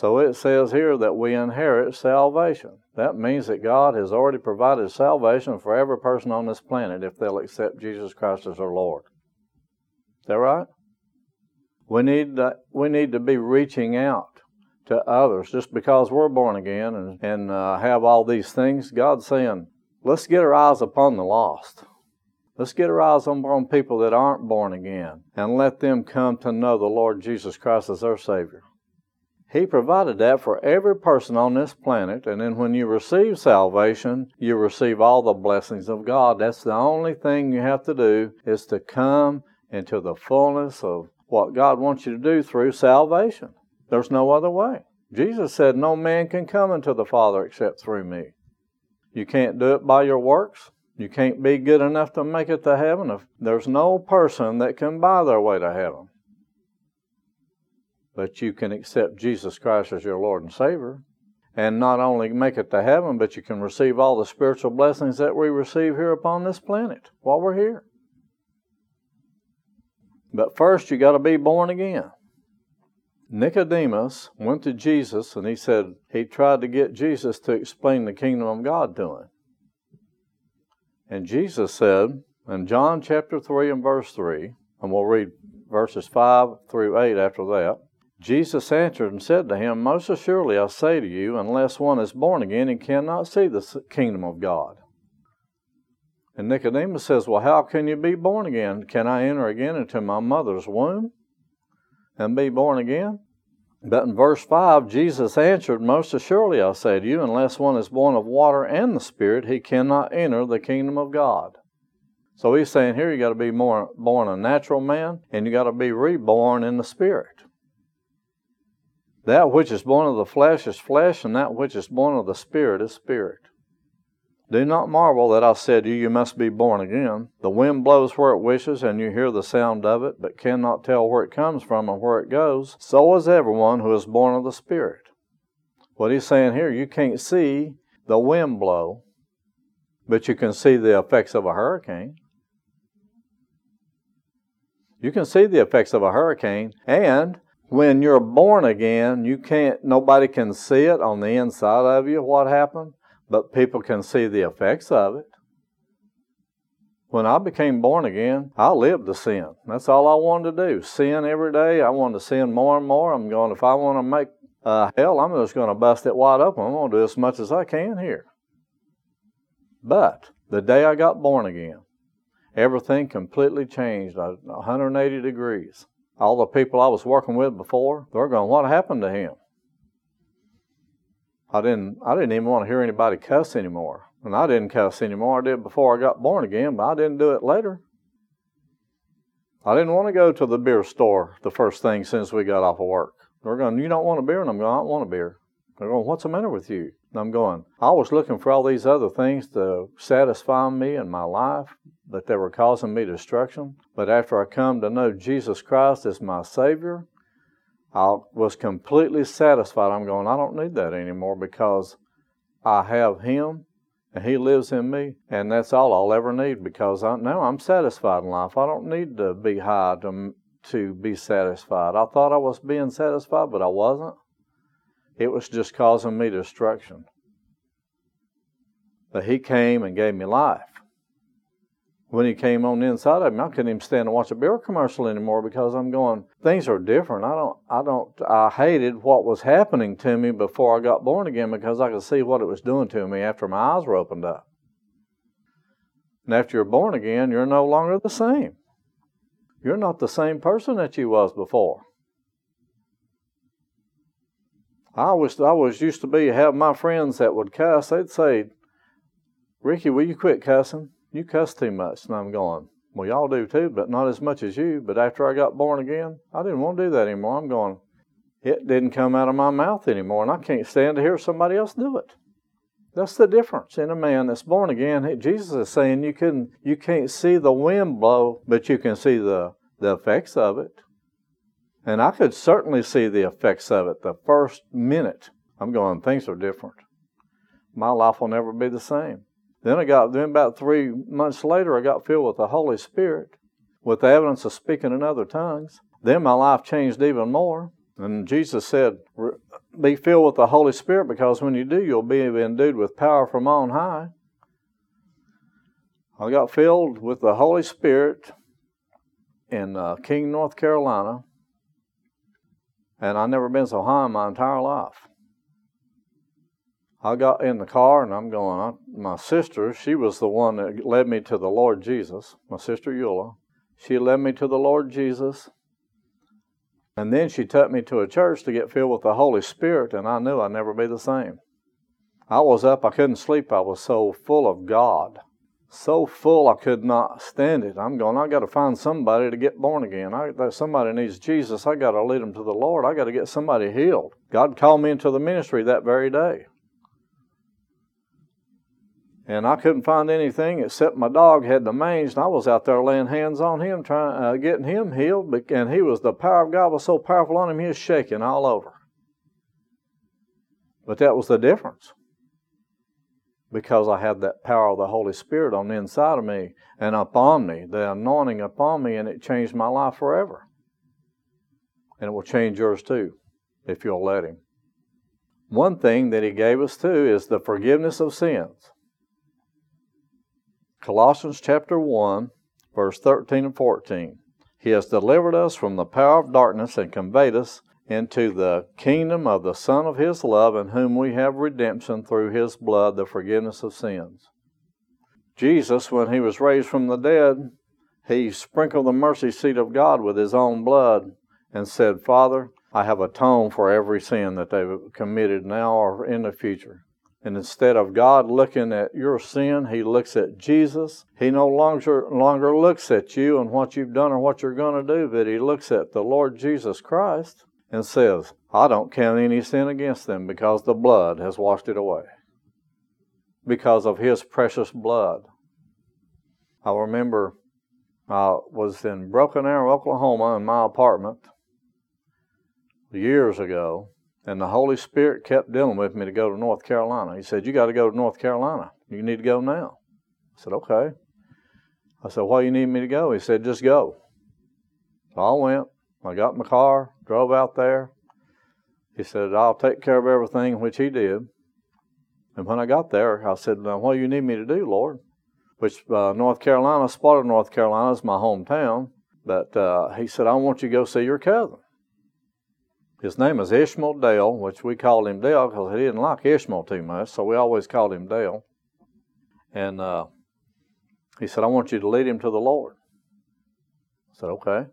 So it says here that we inherit salvation. That means that God has already provided salvation for every person on this planet if they'll accept Jesus Christ as their Lord. Is that right? We need to, we need to be reaching out to others just because we're born again and, and uh, have all these things. God's saying, let's get our eyes upon the lost. Let's get our eyes upon people that aren't born again and let them come to know the Lord Jesus Christ as their Savior. He provided that for every person on this planet, and then when you receive salvation, you receive all the blessings of God. That's the only thing you have to do is to come into the fullness of what God wants you to do through salvation. There's no other way. Jesus said, No man can come unto the Father except through me. You can't do it by your works. You can't be good enough to make it to heaven. There's no person that can buy their way to heaven but you can accept Jesus Christ as your Lord and Savior. And not only make it to heaven, but you can receive all the spiritual blessings that we receive here upon this planet while we're here. But first, you got to be born again. Nicodemus went to Jesus and he said he tried to get Jesus to explain the kingdom of God to him. And Jesus said in John chapter 3 and verse 3, and we'll read verses 5 through 8 after that. Jesus answered and said to him, Most assuredly I say to you, unless one is born again, he cannot see the kingdom of God. And Nicodemus says, Well, how can you be born again? Can I enter again into my mother's womb and be born again? But in verse 5, Jesus answered, Most assuredly I say to you, unless one is born of water and the Spirit, he cannot enter the kingdom of God. So he's saying here you got to be more, born a natural man and you got to be reborn in the Spirit. That which is born of the flesh is flesh, and that which is born of the Spirit is spirit. Do not marvel that I said to you, You must be born again. The wind blows where it wishes, and you hear the sound of it, but cannot tell where it comes from and where it goes. So is everyone who is born of the Spirit. What he's saying here, you can't see the wind blow, but you can see the effects of a hurricane. You can see the effects of a hurricane, and when you're born again, you can't, nobody can see it on the inside of you, what happened, but people can see the effects of it. When I became born again, I lived to sin. That's all I wanted to do. Sin every day. I wanted to sin more and more. I'm going, if I want to make uh, hell, I'm just going to bust it wide open. I'm going to do as much as I can here. But the day I got born again, everything completely changed 180 degrees all the people I was working with before, they're going, what happened to him? I didn't I didn't even want to hear anybody cuss anymore. And I didn't cuss anymore. I did before I got born again, but I didn't do it later. I didn't want to go to the beer store the first thing since we got off of work. They're going, You don't want a beer? And I'm going, I don't want a beer. They're going, What's the matter with you? And I'm going, I was looking for all these other things to satisfy me in my life, but they were causing me destruction. But after I come to know Jesus Christ as my Savior, I was completely satisfied. I'm going, I don't need that anymore because I have Him and He lives in me, and that's all I'll ever need because I, now I'm satisfied in life. I don't need to be high to, to be satisfied. I thought I was being satisfied, but I wasn't. It was just causing me destruction. But He came and gave me life when he came on the inside of me, I couldn't even stand to watch a beer commercial anymore because I'm going, things are different. I don't, I don't, I hated what was happening to me before I got born again because I could see what it was doing to me after my eyes were opened up. And after you're born again, you're no longer the same. You're not the same person that you was before. I was, I was used to be have my friends that would cuss. They'd say, "Ricky, will you quit cussing?" You cuss too much. And I'm going, Well, y'all do too, but not as much as you. But after I got born again, I didn't want to do that anymore. I'm going, it didn't come out of my mouth anymore, and I can't stand to hear somebody else do it. That's the difference in a man that's born again. Jesus is saying you can you can't see the wind blow, but you can see the, the effects of it. And I could certainly see the effects of it the first minute. I'm going, things are different. My life will never be the same. Then I got then about three months later I got filled with the Holy Spirit with the evidence of speaking in other tongues. Then my life changed even more. And Jesus said, Be filled with the Holy Spirit because when you do, you'll be endued with power from on high. I got filled with the Holy Spirit in uh, King, North Carolina, and I've never been so high in my entire life. I got in the car and I'm going, my sister, she was the one that led me to the Lord Jesus, my sister Eula. She led me to the Lord Jesus. And then she took me to a church to get filled with the Holy Spirit, and I knew I'd never be the same. I was up, I couldn't sleep. I was so full of God. So full I could not stand it. I'm going, I got to find somebody to get born again. I, somebody needs Jesus. I got to lead them to the Lord. I got to get somebody healed. God called me into the ministry that very day. And I couldn't find anything except my dog had the mange, and I was out there laying hands on him, trying uh, getting him healed. And he was the power of God was so powerful on him, he was shaking all over. But that was the difference, because I had that power of the Holy Spirit on the inside of me and upon me, the anointing upon me, and it changed my life forever. And it will change yours too, if you'll let Him. One thing that He gave us too is the forgiveness of sins. Colossians chapter 1, verse 13 and 14. He has delivered us from the power of darkness and conveyed us into the kingdom of the Son of His love, in whom we have redemption through His blood, the forgiveness of sins. Jesus, when He was raised from the dead, He sprinkled the mercy seat of God with His own blood and said, Father, I have atoned for every sin that they've committed now or in the future. And instead of God looking at your sin, He looks at Jesus. He no longer, longer looks at you and what you've done or what you're going to do, but He looks at the Lord Jesus Christ and says, I don't count any sin against them because the blood has washed it away. Because of His precious blood. I remember I was in Broken Arrow, Oklahoma, in my apartment years ago and the Holy Spirit kept dealing with me to go to North Carolina. He said, You got to go to North Carolina. You need to go now. I said, Okay. I said, Why you need me to go? He said, Just go. So I went. I got in my car, drove out there. He said, I'll take care of everything, which he did. And when I got there, I said, Now, what do you need me to do, Lord? Which uh, North Carolina, Sparta, North Carolina is my hometown. But uh, he said, I want you to go see your cousin. His name is Ishmael Dale, which we called him Dale because he didn't like Ishmael too much, so we always called him Dale. And uh, he said, I want you to lead him to the Lord. I said, okay.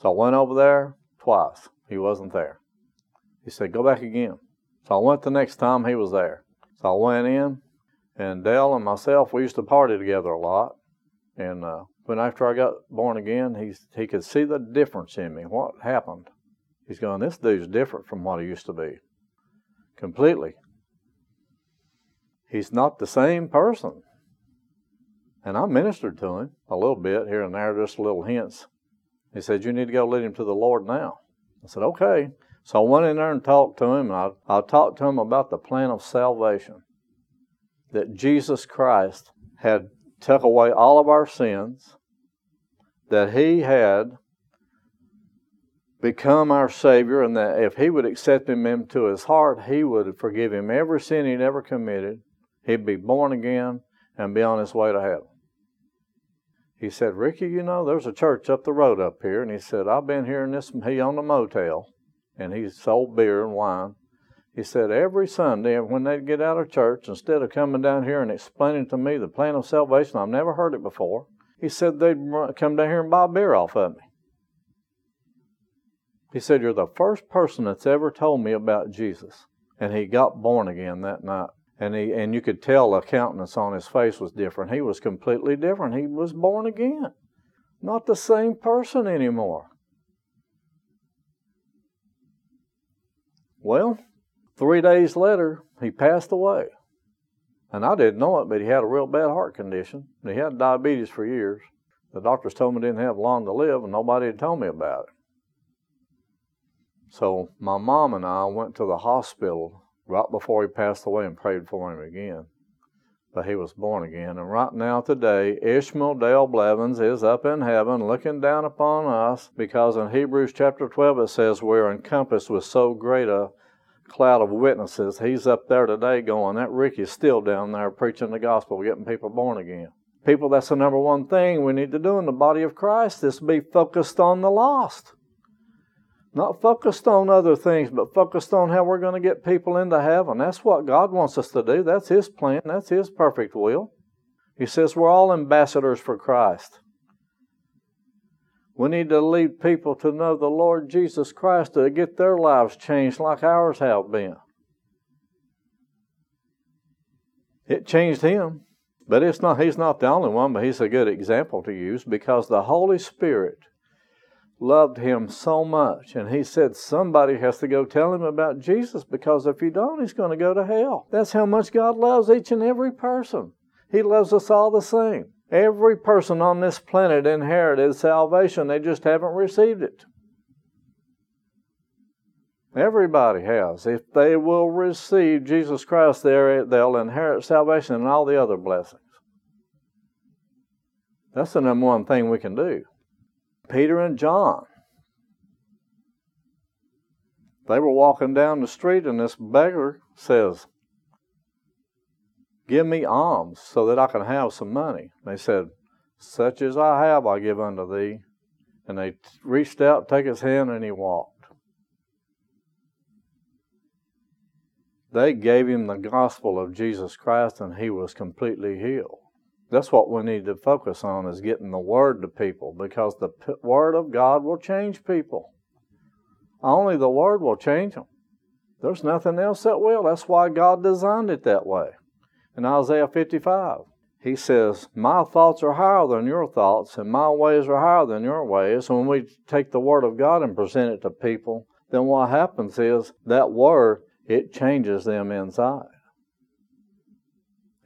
So I went over there twice. He wasn't there. He said, go back again. So I went the next time he was there. So I went in, and Dale and myself, we used to party together a lot. And uh, when after I got born again, he, he could see the difference in me, what happened. He's going, this dude's different from what he used to be. Completely. He's not the same person. And I ministered to him a little bit here and there, just little hints. He said, You need to go lead him to the Lord now. I said, Okay. So I went in there and talked to him, and I, I talked to him about the plan of salvation. That Jesus Christ had took away all of our sins, that he had become our Savior, and that if He would accept Him into His heart, He would forgive him every sin he'd ever committed. He'd be born again and be on his way to heaven. He said, Ricky, you know, there's a church up the road up here. And he said, I've been here in this, he owned a motel, and he sold beer and wine. He said, every Sunday when they'd get out of church, instead of coming down here and explaining to me the plan of salvation, I've never heard it before, he said they'd come down here and buy beer off of me. He said, You're the first person that's ever told me about Jesus. And he got born again that night. And he and you could tell the countenance on his face was different. He was completely different. He was born again. Not the same person anymore. Well, three days later, he passed away. And I didn't know it, but he had a real bad heart condition. He had diabetes for years. The doctors told me he didn't have long to live, and nobody had told me about it. So my mom and I went to the hospital right before he passed away and prayed for him again. But he was born again. And right now, today, Ishmael Dale Blevins is up in heaven looking down upon us because in Hebrews chapter 12 it says we're encompassed with so great a cloud of witnesses. He's up there today going, that Ricky's still down there preaching the gospel, getting people born again. People, that's the number one thing we need to do in the body of Christ is be focused on the lost. Not focused on other things, but focused on how we're going to get people into heaven. That's what God wants us to do. That's His plan. That's His perfect will. He says we're all ambassadors for Christ. We need to lead people to know the Lord Jesus Christ to get their lives changed like ours have been. It changed him, but it's not he's not the only one, but he's a good example to use because the Holy Spirit loved him so much. And he said, Somebody has to go tell him about Jesus because if you don't, he's going to go to hell. That's how much God loves each and every person. He loves us all the same. Every person on this planet inherited salvation, they just haven't received it. Everybody has. If they will receive Jesus Christ, they'll inherit salvation and all the other blessings. That's the number one thing we can do. Peter and John. They were walking down the street, and this beggar says, Give me alms so that I can have some money. They said, Such as I have, I give unto thee. And they reached out, took his hand, and he walked. They gave him the gospel of Jesus Christ, and he was completely healed. That's what we need to focus on is getting the word to people because the p- word of God will change people. Only the word will change them. There's nothing else that will. That's why God designed it that way. In Isaiah 55, he says, My thoughts are higher than your thoughts, and my ways are higher than your ways. When we take the word of God and present it to people, then what happens is that word, it changes them inside.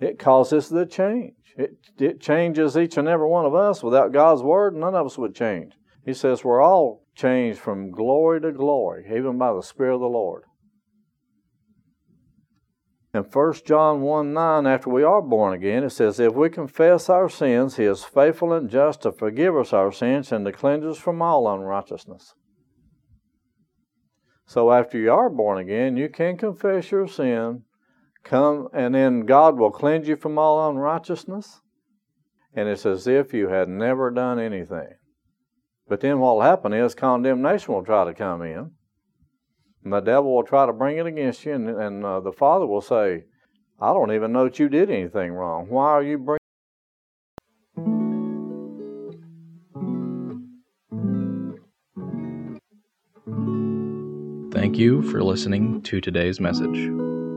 It causes the change. It, it changes each and every one of us. Without God's word, none of us would change. He says we're all changed from glory to glory, even by the Spirit of the Lord. In 1 John 1 9, after we are born again, it says, If we confess our sins, He is faithful and just to forgive us our sins and to cleanse us from all unrighteousness. So after you are born again, you can confess your sin Come, and then God will cleanse you from all unrighteousness. And it's as if you had never done anything. But then what will happen is condemnation will try to come in. And the devil will try to bring it against you, and, and uh, the Father will say, I don't even know that you did anything wrong. Why are you bringing Thank you for listening to today's message.